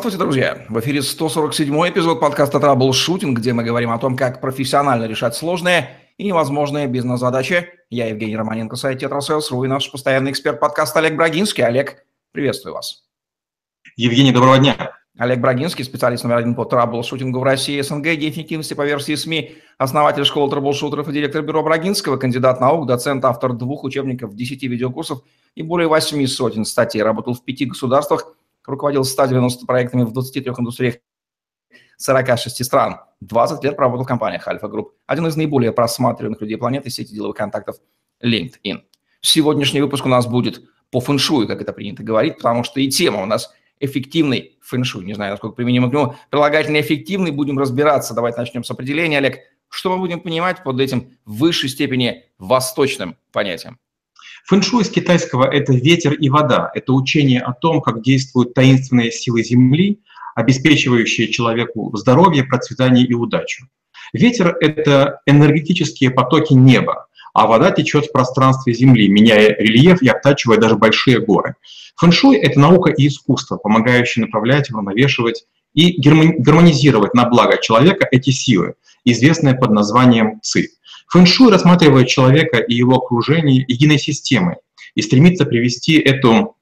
Здравствуйте, друзья! В эфире 147 эпизод подкаста «Траблшутинг», где мы говорим о том, как профессионально решать сложные и невозможные бизнес-задачи. Я Евгений Романенко, сайт «Тетрасейлс.ру» и наш постоянный эксперт подкаста Олег Брагинский. Олег, приветствую вас. Евгений, доброго дня. Олег Брагинский, специалист номер один по траблшутингу в России, СНГ, эффективности по версии СМИ, основатель школы траблшутеров и директор бюро Брагинского, кандидат наук, доцент, автор двух учебников, 10 видеокурсов и более восьми сотен статей. Работал в пяти государствах – руководил 190 проектами в 23 индустриях 46 стран. 20 лет проработал в компаниях Альфа Групп. Один из наиболее просматриваемых людей планеты сети деловых контактов LinkedIn. Сегодняшний выпуск у нас будет по фэншую, как это принято говорить, потому что и тема у нас эффективный фэншуй. Не знаю, насколько применимо к нему. Прилагательно эффективный. Будем разбираться. Давайте начнем с определения, Олег. Что мы будем понимать под этим в высшей степени восточным понятием? Фэншуй из китайского — это ветер и вода. Это учение о том, как действуют таинственные силы Земли, обеспечивающие человеку здоровье, процветание и удачу. Ветер — это энергетические потоки неба, а вода течет в пространстве Земли, меняя рельеф и обтачивая даже большие горы. Фэншуй — это наука и искусство, помогающие направлять, уравновешивать и гармонизировать на благо человека эти силы, известные под названием ЦИ. Фэншуй рассматривает человека и его окружение единой системой и стремится привести эту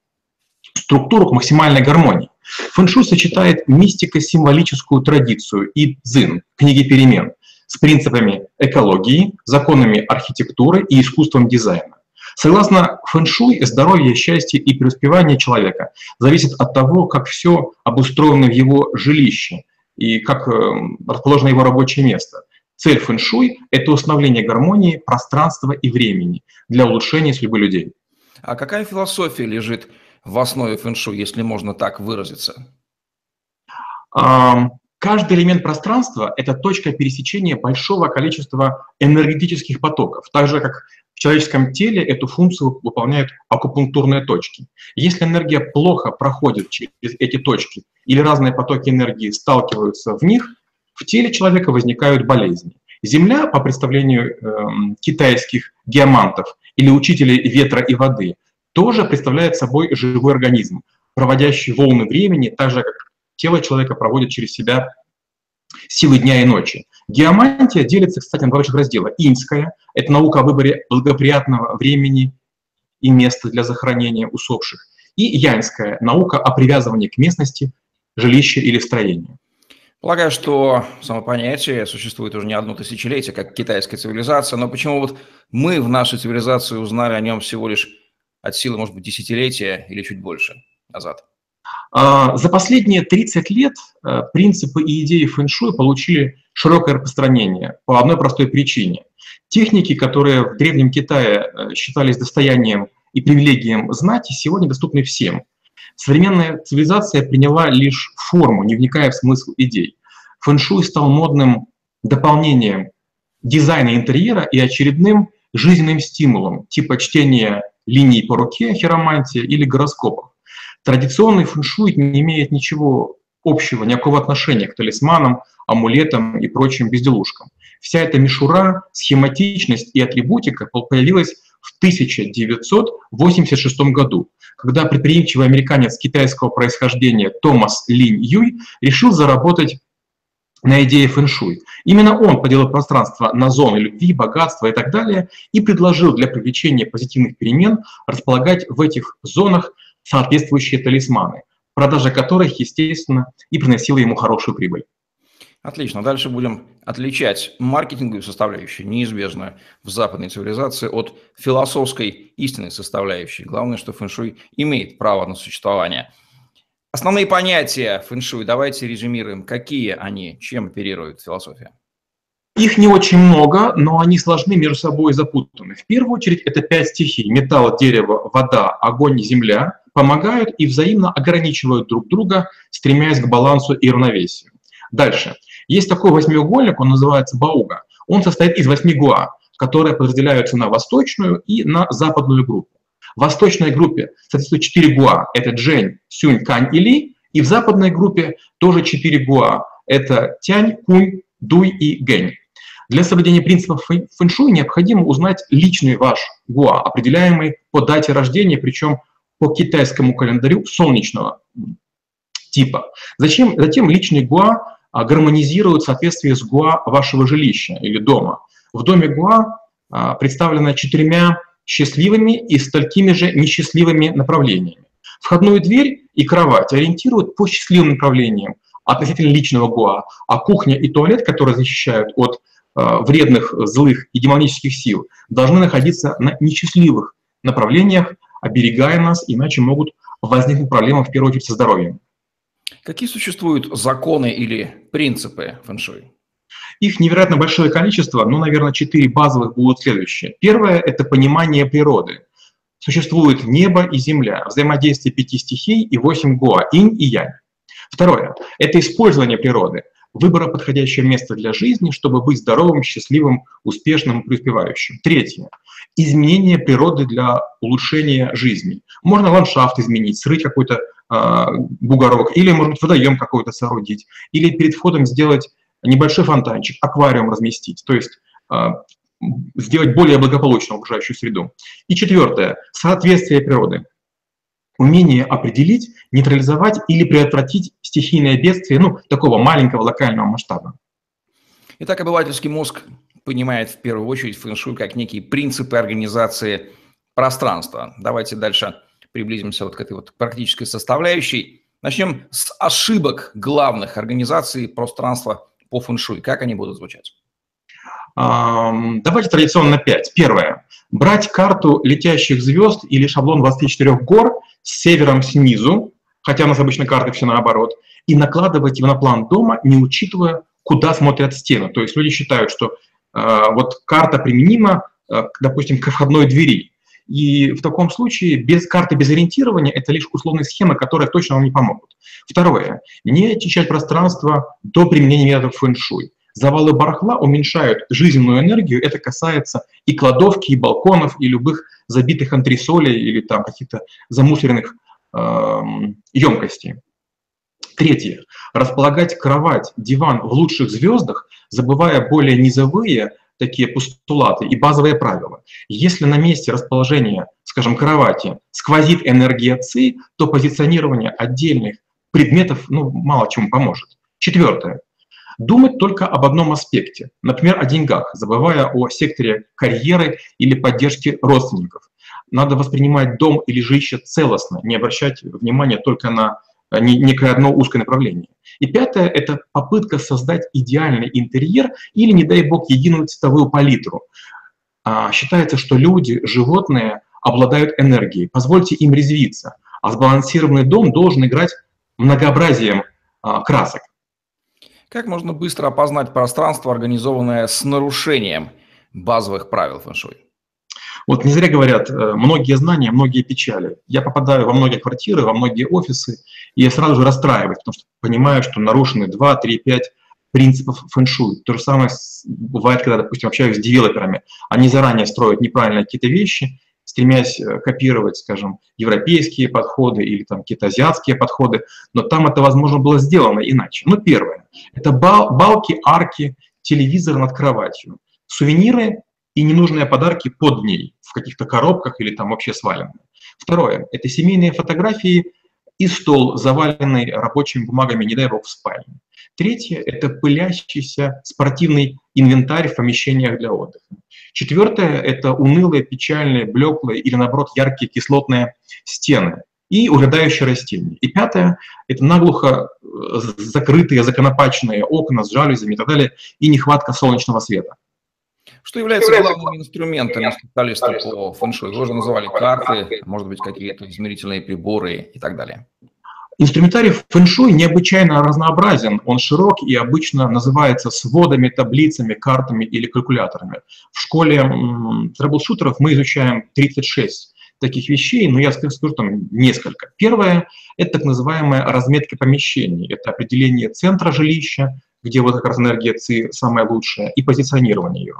структуру к максимальной гармонии. Фэншуй сочетает мистико-символическую традицию и дзин, книги перемен, с принципами экологии, законами архитектуры и искусством дизайна. Согласно фэншуй, здоровье, счастье и преуспевание человека зависит от того, как все обустроено в его жилище и как эм, расположено его рабочее место. Цель фэншуй – это установление гармонии пространства и времени для улучшения судьбы людей. А какая философия лежит в основе фэншуй, если можно так выразиться? Каждый элемент пространства – это точка пересечения большого количества энергетических потоков, так же, как в человеческом теле эту функцию выполняют акупунктурные точки. Если энергия плохо проходит через эти точки или разные потоки энергии сталкиваются в них, в теле человека возникают болезни. Земля, по представлению э, китайских геомантов или учителей ветра и воды, тоже представляет собой живой организм, проводящий волны времени, так же, как тело человека проводит через себя силы дня и ночи. Геомантия делится, кстати, на два больших раздела. Иньская – это наука о выборе благоприятного времени и места для захоронения усопших. И янская – наука о привязывании к местности, жилища или строения. Полагаю, что само понятие существует уже не одно тысячелетие, как китайская цивилизация, но почему вот мы в нашей цивилизации узнали о нем всего лишь от силы, может быть, десятилетия или чуть больше назад? А, за последние 30 лет э, принципы и идеи фэншуй получили широкое распространение по одной простой причине. Техники, которые в Древнем Китае э, считались достоянием и привилегием знати, сегодня доступны всем – Современная цивилизация приняла лишь форму, не вникая в смысл идей. Фэншуй стал модным дополнением дизайна интерьера и очередным жизненным стимулом, типа чтения линий по руке, хиромантия или гороскопов. Традиционный фэншуй не имеет ничего общего, никакого отношения к талисманам, амулетам и прочим безделушкам. Вся эта мишура, схематичность и атрибутика появилась в 1986 году, когда предприимчивый американец китайского происхождения Томас Линь Юй решил заработать на идее фэншуй. Именно он поделил пространство на зоны любви, богатства и так далее и предложил для привлечения позитивных перемен располагать в этих зонах соответствующие талисманы, продажа которых, естественно, и приносила ему хорошую прибыль. Отлично. Дальше будем отличать маркетинговую составляющую, неизбежную в западной цивилизации, от философской истинной составляющей. Главное, что фэншуй имеет право на существование. Основные понятия фэншуй давайте резюмируем. Какие они, чем оперирует философия? Их не очень много, но они сложны между собой и запутаны. В первую очередь это пять стихий – металл, дерево, вода, огонь, земля – помогают и взаимно ограничивают друг друга, стремясь к балансу и равновесию. Дальше. Есть такой восьмиугольник, он называется Бауга. Он состоит из восьми гуа, которые подразделяются на восточную и на западную группу. В восточной группе соответствует четыре гуа. Это Джень, Сюнь, Кань и Ли. И в западной группе тоже четыре гуа. Это Тянь, Кунь, Дуй и Гэнь. Для соблюдения принципов фэншуй необходимо узнать личный ваш гуа, определяемый по дате рождения, причем по китайскому календарю солнечного типа. Зачем? Затем личный ГУА а, гармонизирует в соответствии с ГУА вашего жилища или дома. В доме ГУА а, представлено четырьмя счастливыми и столькими же несчастливыми направлениями. Входную дверь и кровать ориентируют по счастливым направлениям относительно личного ГУА, а кухня и туалет, которые защищают от э, вредных, злых и демонических сил, должны находиться на несчастливых направлениях, оберегая нас, иначе могут возникнуть проблемы, в первую очередь, со здоровьем. Какие существуют законы или принципы фэншуй? Их невероятно большое количество, ну, наверное, четыре базовых будут следующие. Первое – это понимание природы. Существует небо и земля, взаимодействие пяти стихий и восемь гоа, инь и янь. Второе – это использование природы, выбора подходящего места для жизни, чтобы быть здоровым, счастливым, успешным, преуспевающим. Третье – изменение природы для улучшения жизни. Можно ландшафт изменить, срыть какой-то бугорок, или, может быть, водоем какой-то соорудить, или перед входом сделать небольшой фонтанчик, аквариум разместить, то есть э, сделать более благополучную окружающую среду. И четвертое – соответствие природы умение определить, нейтрализовать или предотвратить стихийное бедствие ну, такого маленького локального масштаба. Итак, обывательский мозг понимает в первую очередь фэншуй как некие принципы организации пространства. Давайте дальше приблизимся вот к этой вот практической составляющей. Начнем с ошибок главных организаций пространства по фэншуй. Как они будут звучать? Давайте традиционно 5. Первое. Брать карту летящих звезд или шаблон 24 гор с севером снизу, хотя у нас обычно карты все наоборот, и накладывать его на план дома, не учитывая, куда смотрят стены. То есть люди считают, что э, вот карта применима, э, допустим, к входной двери. И в таком случае без карты, без ориентирования это лишь условные схемы, которые точно вам не помогут. Второе. Не очищать пространство до применения методов фэн-шуй. Завалы барахла уменьшают жизненную энергию. Это касается и кладовки, и балконов, и любых забитых антресолей или там каких-то замусоренных э, емкостей. Третье. Располагать кровать, диван в лучших звездах, забывая более низовые такие постулаты и базовые правила. Если на месте расположения, скажем, кровати сквозит энергия ЦИ, то позиционирование отдельных предметов ну, мало чему поможет. Четвертое думать только об одном аспекте, например, о деньгах, забывая о секторе карьеры или поддержки родственников. Надо воспринимать дом или жилище целостно, не обращать внимания только на некое одно узкое направление. И пятое – это попытка создать идеальный интерьер или, не дай бог, единую цветовую палитру. А, считается, что люди, животные обладают энергией. Позвольте им резвиться. А сбалансированный дом должен играть многообразием а, красок. Как можно быстро опознать пространство, организованное с нарушением базовых правил фэншуй? Вот не зря говорят, э, многие знания, многие печали. Я попадаю во многие квартиры, во многие офисы, и я сразу же расстраиваюсь, потому что понимаю, что нарушены 2, 3, 5 принципов фэншуй. То же самое бывает, когда, допустим, общаюсь с девелоперами. Они заранее строят неправильно какие-то вещи, стремясь э, копировать, скажем, европейские подходы или там какие-то азиатские подходы, но там это, возможно, было сделано иначе. Ну, первое, это бал, балки, арки, телевизор над кроватью, сувениры и ненужные подарки под ней, в каких-то коробках или там вообще сваленные. Второе, это семейные фотографии и стол, заваленный рабочими бумагами, не дай бог, в спальне. Третье – это пылящийся спортивный инвентарь в помещениях для отдыха. Четвертое – это унылые, печальные, блеклые или, наоборот, яркие кислотные стены и увядающие растения. И пятое – это наглухо э, закрытые, законопаченные окна с жалюзями и так далее, и нехватка солнечного света. Что является главными инструментами специалиста по фэншуй? Вы уже называли карты, может быть, какие-то измерительные приборы и так далее. Инструментарий фэншуй необычайно разнообразен, он широк и обычно называется сводами, таблицами, картами или калькуляторами. В школе трэблшутеров мы изучаем 36 таких вещей, но я скажу там несколько. Первое – это так называемая разметка помещений. Это определение центра жилища, где вот как раз энергия ЦИ самая лучшая, и позиционирование ее.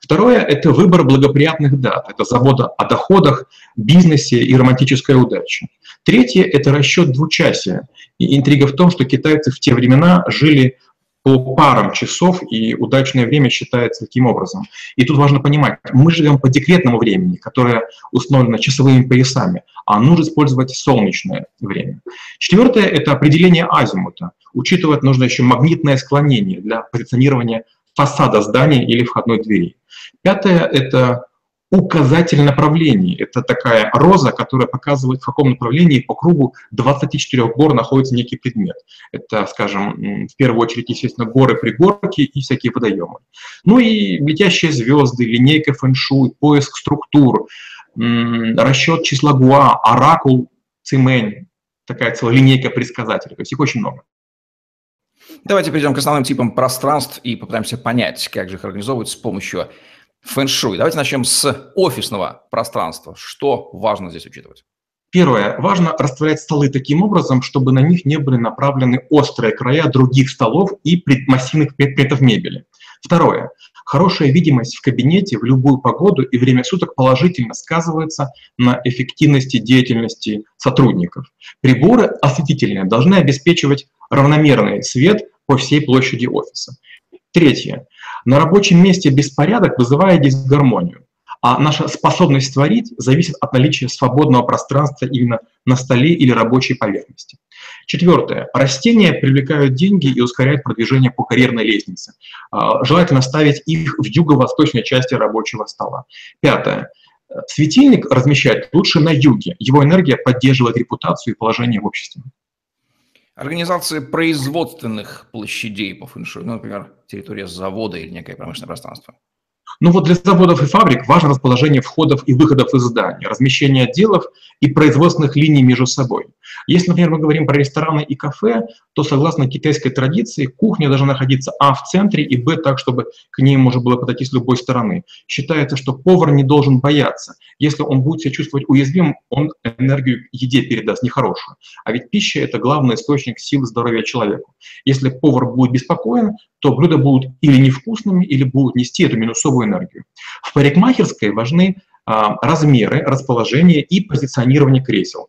Второе – это выбор благоприятных дат, это забота о доходах, бизнесе и романтическая удача. Третье – это расчет двучасия. И интрига в том, что китайцы в те времена жили по парам часов, и удачное время считается таким образом. И тут важно понимать, мы живем по декретному времени, которое установлено часовыми поясами, а нужно использовать солнечное время. Четвертое – это определение азимута. Учитывать нужно еще магнитное склонение для позиционирования фасада здания или входной двери. Пятое – это указатель направлений. Это такая роза, которая показывает, в каком направлении по кругу 24 гор находится некий предмет. Это, скажем, в первую очередь, естественно, горы, пригорки и всякие водоемы. Ну и летящие звезды, линейка фэншуй, поиск структур, расчет числа Гуа, оракул Цимэнь, такая целая линейка предсказателей. То есть их очень много. Давайте перейдем к основным типам пространств и попытаемся понять, как же их организовывать с помощью фэн-шуй. Давайте начнем с офисного пространства. Что важно здесь учитывать? Первое. Важно расставлять столы таким образом, чтобы на них не были направлены острые края других столов и массивных предметов мебели. Второе. Хорошая видимость в кабинете в любую погоду и время суток положительно сказывается на эффективности деятельности сотрудников. Приборы осветительные должны обеспечивать равномерный свет по всей площади офиса. Третье. На рабочем месте беспорядок вызывает дисгармонию, а наша способность творить зависит от наличия свободного пространства именно на столе или рабочей поверхности. Четвертое. Растения привлекают деньги и ускоряют продвижение по карьерной лестнице. А, желательно ставить их в юго-восточной части рабочего стола. Пятое. Светильник размещать лучше на юге. Его энергия поддерживает репутацию и положение в обществе. Организации производственных площадей по фэншую, ну, например, территория завода или некое промышленное пространство. Ну вот для заводов и фабрик важно расположение входов и выходов из здания, размещение отделов и производственных линий между собой. Если, например, мы говорим про рестораны и кафе, то согласно китайской традиции кухня должна находиться а в центре и б так, чтобы к ней можно было подойти с любой стороны. Считается, что повар не должен бояться. Если он будет себя чувствовать уязвимым, он энергию еде передаст нехорошую. А ведь пища – это главный источник сил здоровья человеку. Если повар будет беспокоен, то блюда будут или невкусными, или будут нести эту минусовую энергию. В парикмахерской важны а, размеры, расположение и позиционирование кресел,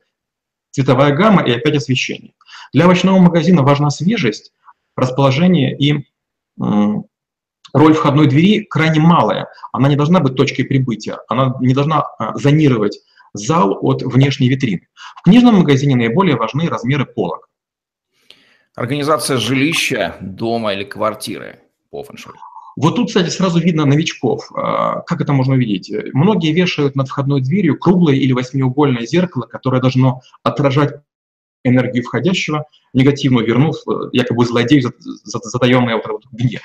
цветовая гамма и опять освещение. Для овощного магазина важна свежесть, расположение и роль входной двери крайне малая. Она не должна быть точкой прибытия, она не должна а, зонировать зал от внешней витрины. В книжном магазине наиболее важны размеры полок. Организация жилища, дома или квартиры по фэншуй. Вот тут, кстати, сразу видно новичков. А, как это можно увидеть? Многие вешают над входной дверью круглое или восьмиугольное зеркало, которое должно отражать энергию входящего, негативную вернув э, якобы злодею затаенный вот, вот гнев.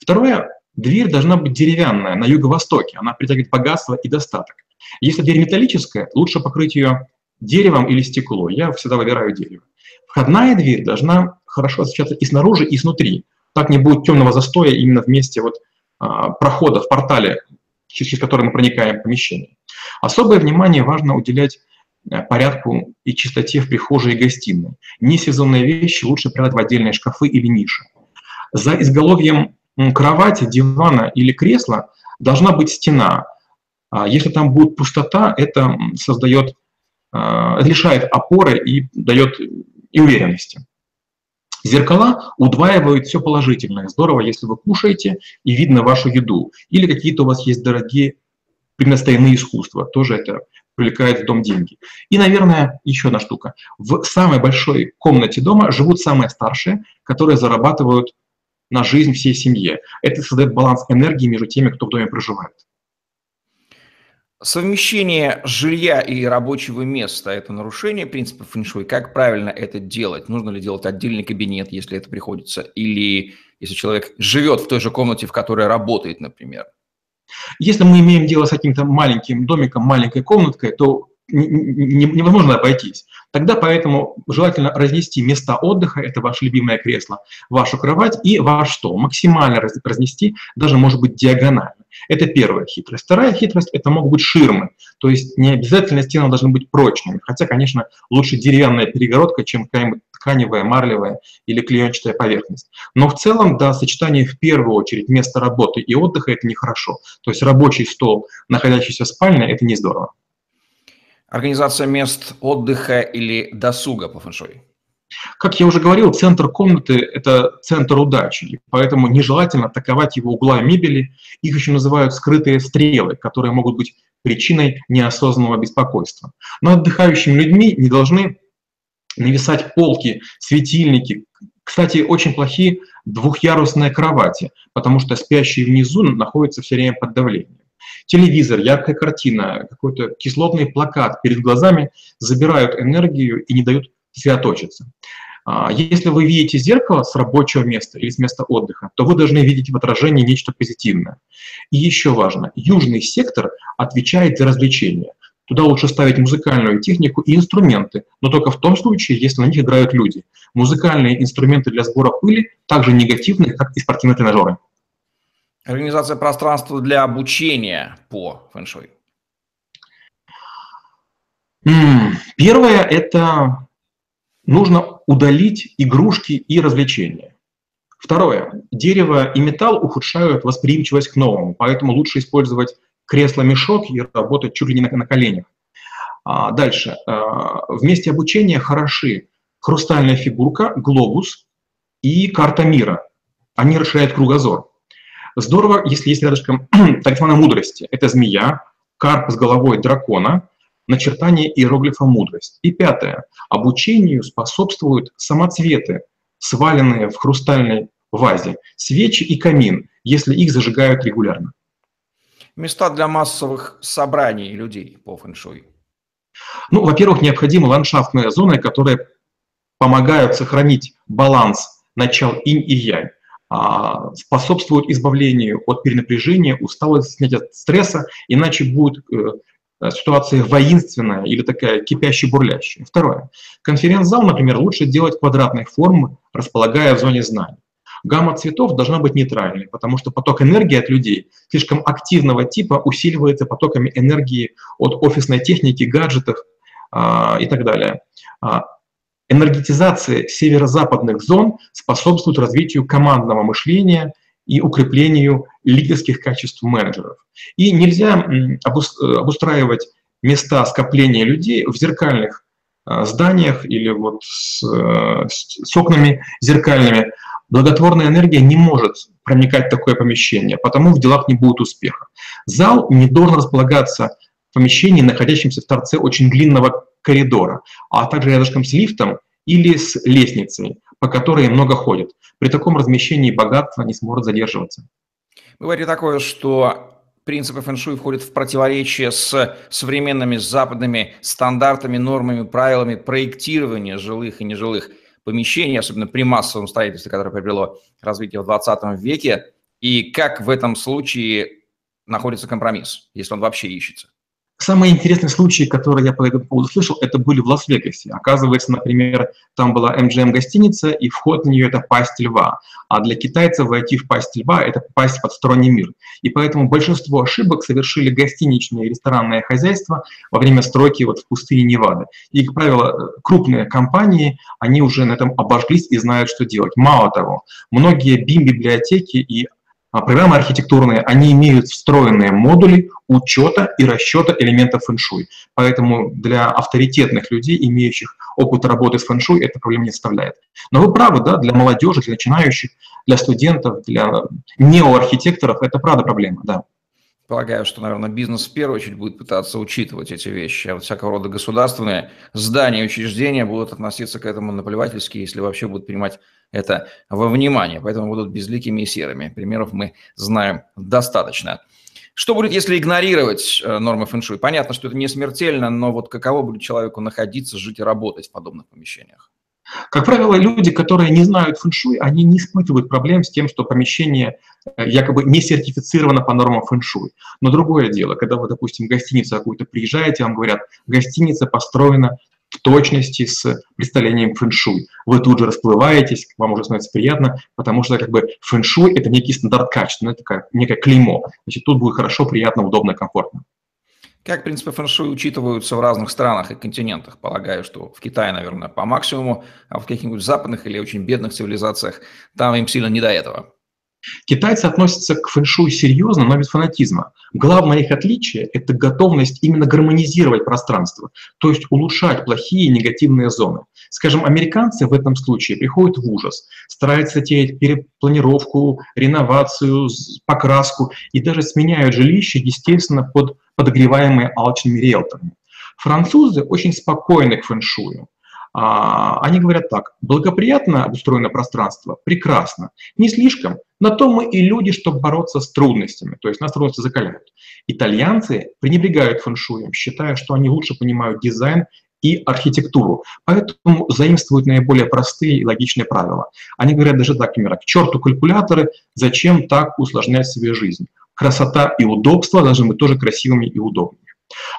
Второе, дверь должна быть деревянная на юго-востоке, она притягивает богатство и достаток. Если дверь металлическая, лучше покрыть ее деревом или стекло. Я всегда выбираю дерево. Входная дверь должна хорошо освещаться и снаружи, и снутри. Так не будет темного застоя именно в месте вот, а, прохода в портале, через который мы проникаем в помещение. Особое внимание важно уделять э, порядку и чистоте в прихожей и гостиной. Несезонные вещи лучше прятать в отдельные шкафы или ниши. За изголовьем кровати, дивана или кресла должна быть стена. А если там будет пустота, это создает, а, лишает опоры и дает и уверенности. Зеркала удваивают все положительное. Здорово, если вы кушаете и видно вашу еду. Или какие-то у вас есть дорогие преднастойные искусства. Тоже это привлекает в дом деньги. И, наверное, еще одна штука. В самой большой комнате дома живут самые старшие, которые зарабатывают на жизнь всей семье. Это создает баланс энергии между теми, кто в доме проживает. Совмещение жилья и рабочего места – это нарушение принципа фэншуй. Как правильно это делать? Нужно ли делать отдельный кабинет, если это приходится? Или если человек живет в той же комнате, в которой работает, например? Если мы имеем дело с каким-то маленьким домиком, маленькой комнаткой, то невозможно обойтись. Тогда поэтому желательно разнести места отдыха, это ваше любимое кресло, вашу кровать и ваш стол. Максимально разнести, даже может быть диагонально. Это первая хитрость. Вторая хитрость – это могут быть ширмы. То есть не обязательно стены должны быть прочными. Хотя, конечно, лучше деревянная перегородка, чем какая-нибудь тканевая, марлевая или клеенчатая поверхность. Но в целом, да, сочетание в первую очередь места работы и отдыха – это нехорошо. То есть рабочий стол, находящийся в спальне – это не здорово. Организация мест отдыха или досуга по фэншуй? Как я уже говорил, центр комнаты – это центр удачи, поэтому нежелательно атаковать его угла мебели. Их еще называют скрытые стрелы, которые могут быть причиной неосознанного беспокойства. Но отдыхающими людьми не должны нависать полки, светильники. Кстати, очень плохие двухъярусные кровати, потому что спящие внизу находятся все время под давлением. Телевизор, яркая картина, какой-то кислотный плакат перед глазами забирают энергию и не дают сосредоточиться. А, если вы видите зеркало с рабочего места или с места отдыха, то вы должны видеть в отражении нечто позитивное. И еще важно, южный сектор отвечает за развлечения. Туда лучше ставить музыкальную технику и инструменты, но только в том случае, если на них играют люди. Музыкальные инструменты для сбора пыли также негативны, как и спортивные тренажеры. Организация пространства для обучения по фэншуй. Первое – это нужно удалить игрушки и развлечения. Второе. Дерево и металл ухудшают восприимчивость к новому, поэтому лучше использовать кресло-мешок и работать чуть ли не на, коленях. А, дальше. А, вместе обучения хороши хрустальная фигурка, глобус и карта мира. Они расширяют кругозор. Здорово, если есть рядышком талисмана мудрости. Это змея, карп с головой дракона, начертание иероглифа «мудрость». И пятое. Обучению способствуют самоцветы, сваленные в хрустальной вазе, свечи и камин, если их зажигают регулярно. Места для массовых собраний людей по фэншуй. Ну, во-первых, необходимы ландшафтные зоны, которые помогают сохранить баланс начал инь и янь, а, способствуют избавлению от перенапряжения, усталости, снятия стресса, иначе будет Э, ситуация воинственная или такая кипящая, бурлящая. Второе. Конференц-зал, например, лучше делать квадратной формы, располагая в зоне знаний. Гамма цветов должна быть нейтральной, потому что поток энергии от людей слишком активного типа усиливается потоками энергии от офисной техники, гаджетов а, и так далее. А, энергетизация северо-западных зон способствует развитию командного мышления и укреплению лидерских качеств менеджеров. И нельзя обустраивать места скопления людей в зеркальных а, зданиях или вот с, э, с окнами зеркальными. Благотворная энергия не может проникать в такое помещение, потому в делах не будет успеха. Зал не должен располагаться в помещении, находящемся в торце очень длинного коридора, а также рядышком с лифтом или с лестницей, по которой много ходят. При таком размещении богатство не сможет задерживаться. Говорит такое, что принципы фэншуй входят в противоречие с современными западными стандартами, нормами, правилами проектирования жилых и нежилых помещений, особенно при массовом строительстве, которое приобрело развитие в 20 веке, и как в этом случае находится компромисс, если он вообще ищется? Самые интересные случаи, которые я по этому поводу слышал, это были в Лас-Вегасе. Оказывается, например, там была MGM-гостиница, и вход в нее – это пасть льва. А для китайцев войти в пасть льва – это попасть в подсторонний мир. И поэтому большинство ошибок совершили гостиничные и ресторанные хозяйства во время стройки вот в пустыне Невады. И, как правило, крупные компании, они уже на этом обожглись и знают, что делать. Мало того, многие BIM-библиотеки и программы архитектурные, они имеют встроенные модули учета и расчета элементов фэншуй. Поэтому для авторитетных людей, имеющих опыт работы с фэншуй, это проблем не составляет. Но вы правы, да, для молодежи, для начинающих, для студентов, для неоархитекторов это правда проблема, да. Полагаю, что, наверное, бизнес в первую очередь будет пытаться учитывать эти вещи, а вот всякого рода государственные здания и учреждения будут относиться к этому наплевательски, если вообще будут принимать это во внимание, поэтому будут безликими и серыми. Примеров мы знаем достаточно. Что будет, если игнорировать э, нормы фэншуй? Понятно, что это не смертельно, но вот каково будет человеку находиться, жить и работать в подобных помещениях? Как правило, люди, которые не знают фэншуй, они не испытывают проблем с тем, что помещение э, якобы не сертифицировано по нормам фэншуй. Но другое дело, когда вы, допустим, в гостиницу какую-то приезжаете, вам говорят, гостиница построена в точности с представлением фэншуй. Вы тут же расплываетесь, вам уже становится приятно, потому что как бы фэншуй – это некий стандарт качества, это такая, некое клеймо. Значит, тут будет хорошо, приятно, удобно, комфортно. Как принципы фэншуй учитываются в разных странах и континентах? Полагаю, что в Китае, наверное, по максимуму, а в каких-нибудь западных или очень бедных цивилизациях там им сильно не до этого. Китайцы относятся к фэншуй серьезно, но без фанатизма. Главное их отличие – это готовность именно гармонизировать пространство, то есть улучшать плохие негативные зоны. Скажем, американцы в этом случае приходят в ужас, стараются тереть перепланировку, реновацию, покраску и даже сменяют жилище, естественно, под подогреваемые алчными риэлторами. Французы очень спокойны к фэншую. А, они говорят так, благоприятно обустроено пространство, прекрасно, не слишком, на то мы и люди, чтобы бороться с трудностями, то есть нас трудности закаляют. Итальянцы пренебрегают фэншуем, считая, что они лучше понимают дизайн и архитектуру, поэтому заимствуют наиболее простые и логичные правила. Они говорят даже так, например, к черту калькуляторы, зачем так усложнять себе жизнь. Красота и удобство должны быть тоже красивыми и удобными.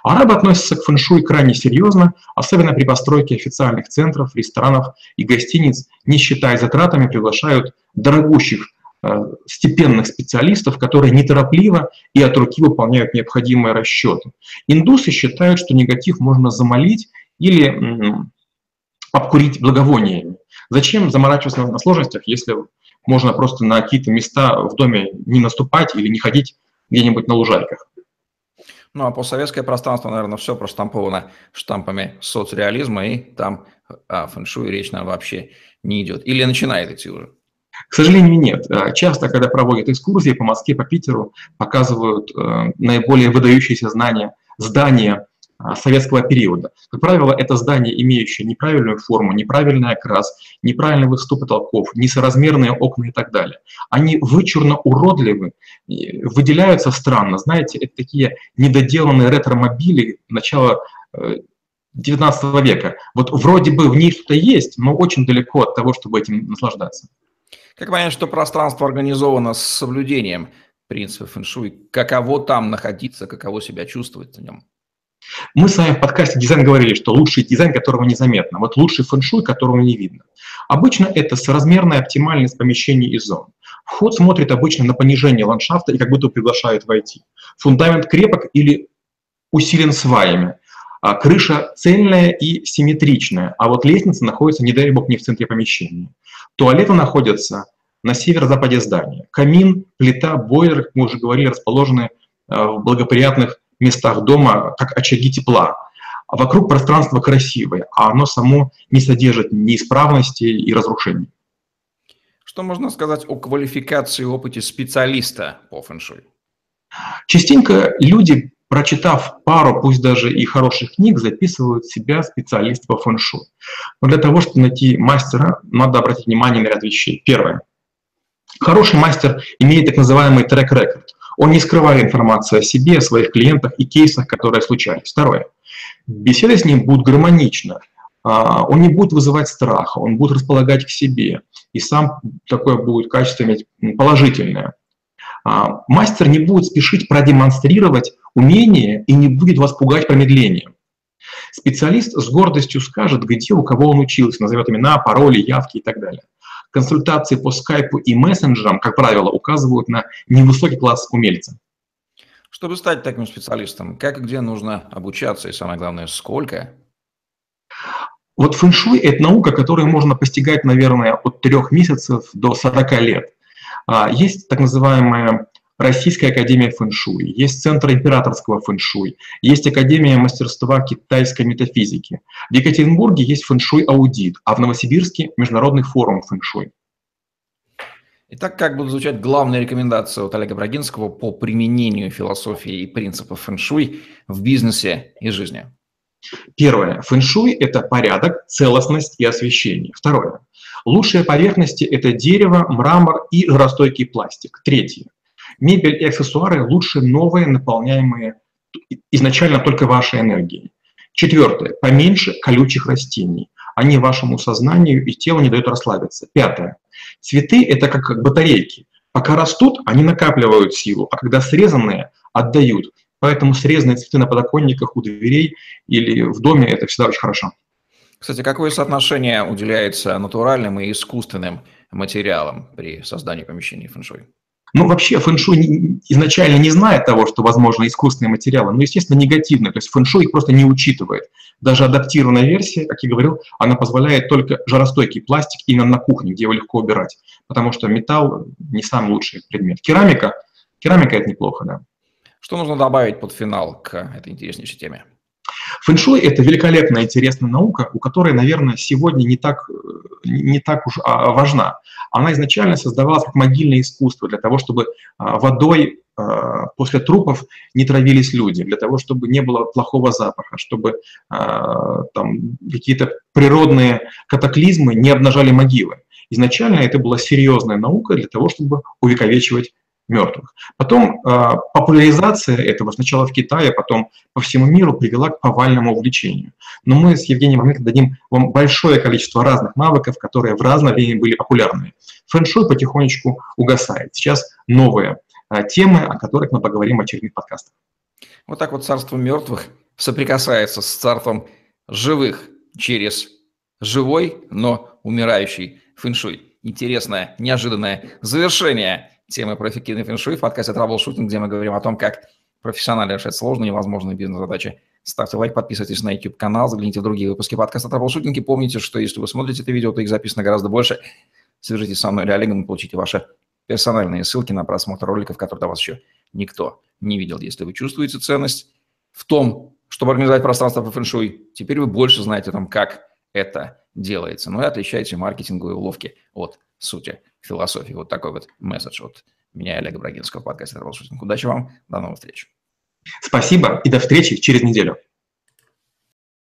Арабы относятся к фэншуй крайне серьезно, особенно при постройке официальных центров, ресторанов и гостиниц, не считая затратами, приглашают дорогущих э, степенных специалистов, которые неторопливо и от руки выполняют необходимые расчеты. Индусы считают, что негатив можно замолить или обкурить благовониями. Зачем заморачиваться на сложностях, если можно просто на какие-то места в доме не наступать или не ходить где-нибудь на лужайках? Ну, а постсоветское пространство, наверное, все проштамповано штампами соцреализма, и там о фэншуй речь нам вообще не идет. Или начинает идти уже? К сожалению, нет. А, часто, когда проводят экскурсии по Москве, по Питеру, показывают э, наиболее выдающиеся знания, здания а, советского периода. Как правило, это здание, имеющее неправильную форму, неправильный окрас, неправильный выступ потолков, несоразмерные окна и так далее. Они вычурно уродливы, выделяются странно. Знаете, это такие недоделанные ретро-мобили начала 19 э, века. Вот вроде бы в ней что-то есть, но очень далеко от того, чтобы этим наслаждаться. Как понять, что пространство организовано с соблюдением принципов фэншуй? Каково там находиться, каково себя чувствовать в нем? Мы с вами в подкасте «Дизайн» говорили, что лучший дизайн, которого незаметно, вот лучший фэншуй, которого не видно. Обычно это соразмерная оптимальность помещений и зон. Вход смотрит обычно на понижение ландшафта и как будто приглашает войти. Фундамент крепок или усилен сваями. А крыша цельная и симметричная, а вот лестница находится, не дай бог, не в центре помещения. Туалеты находятся на северо-западе здания. Камин, плита, бойлер, как мы уже говорили, расположены э, в благоприятных местах дома как очаги тепла. А вокруг пространство красивое, а оно само не содержит неисправности и разрушений. Что можно сказать о квалификации и опыте специалиста по фэншуй? Частенько люди, прочитав пару, пусть даже и хороших книг, записывают себя специалист по фэншуй. Но для того, чтобы найти мастера, надо обратить внимание на ряд вещей. Первое. Хороший мастер имеет так называемый трек-рекорд. Он не скрывает информацию о себе, о своих клиентах и кейсах, которые случались. Второе. Беседы с ним будут гармонично. А, он не будет вызывать страха, он будет располагать к себе. И сам такое будет качество иметь положительное. А, мастер не будет спешить продемонстрировать умение и не будет вас пугать промедлением. Специалист с гордостью скажет, где у кого он учился, назовет имена, пароли, явки и так далее консультации по скайпу и мессенджерам, как правило, указывают на невысокий класс умельца. Чтобы стать таким специалистом, как и где нужно обучаться, и самое главное, сколько? Вот фэншуй – это наука, которую можно постигать, наверное, от трех месяцев до 40 лет. А, есть так называемая Российская академия фэншуй, есть Центр императорского фэншуй, есть Академия мастерства китайской метафизики. В Екатеринбурге есть фэншуй-аудит, а в Новосибирске – Международный форум фэншуй. Итак, как будут звучать главные рекомендации от Олега Брагинского по применению философии и принципов фэншуй в бизнесе и жизни? Первое. Фэншуй – это порядок, целостность и освещение. Второе. Лучшие поверхности – это дерево, мрамор и жаростойкий пластик. Третье. Мебель и аксессуары лучше новые, наполняемые изначально только вашей энергией. Четвертое. Поменьше колючих растений. Они вашему сознанию и телу не дают расслабиться. Пятое. Цветы – это как батарейки. Пока растут, они накапливают силу, а когда срезанные – отдают. Поэтому срезанные цветы на подоконниках, у дверей или в доме – это всегда очень хорошо. Кстати, какое соотношение уделяется натуральным и искусственным материалам при создании помещений фэншуй? Ну, вообще, фэншуй изначально не знает того, что возможно искусственные материалы, но, естественно, негативные. То есть фэншуй их просто не учитывает. Даже адаптированная версия, как я говорил, она позволяет только жаростойкий пластик именно на кухне, где его легко убирать. Потому что металл не самый лучший предмет. Керамика, керамика это неплохо, да. Что нужно добавить под финал к этой интереснейшей теме? Фэншуй – это великолепная, интересная наука, у которой, наверное, сегодня не так, не так уж а, важна. Она изначально создавалась как могильное искусство для того, чтобы а, водой а, после трупов не травились люди, для того, чтобы не было плохого запаха, чтобы там какие-то природные катаклизмы не обнажали могилы. Изначально это была серьезная наука для того, чтобы увековечивать мертвых. Потом э, популяризация этого сначала в Китае, а потом по всему миру привела к повальному увлечению. Но мы с Евгением Маменко дадим вам большое количество разных навыков, которые в разное время были популярны. Фэншуй потихонечку угасает. Сейчас новые э, темы, о которых мы поговорим в очередных подкастах. Вот так вот царство мертвых соприкасается с царством живых через живой, но умирающий фэншуй. Интересное, неожиданное завершение темы про эффективный фэншуй в подкасте Troubleshooting, где мы говорим о том, как профессионально решать сложные, невозможные бизнес-задачи. Ставьте лайк, подписывайтесь на YouTube-канал, загляните в другие выпуски подкаста Troubleshooting и помните, что если вы смотрите это видео, то их записано гораздо больше. Свяжитесь со мной или Олегом и получите ваши персональные ссылки на просмотр роликов, которые до вас еще никто не видел. Если вы чувствуете ценность в том, чтобы организовать пространство по фэншуй, теперь вы больше знаете о том, как это делается. Ну и отличаете маркетинговые уловки от сути философии. Вот такой вот месседж от меня, Олега Брагинского, подкаста «Траволшутинг». Удачи вам, до новых встреч. Спасибо и до встречи через неделю.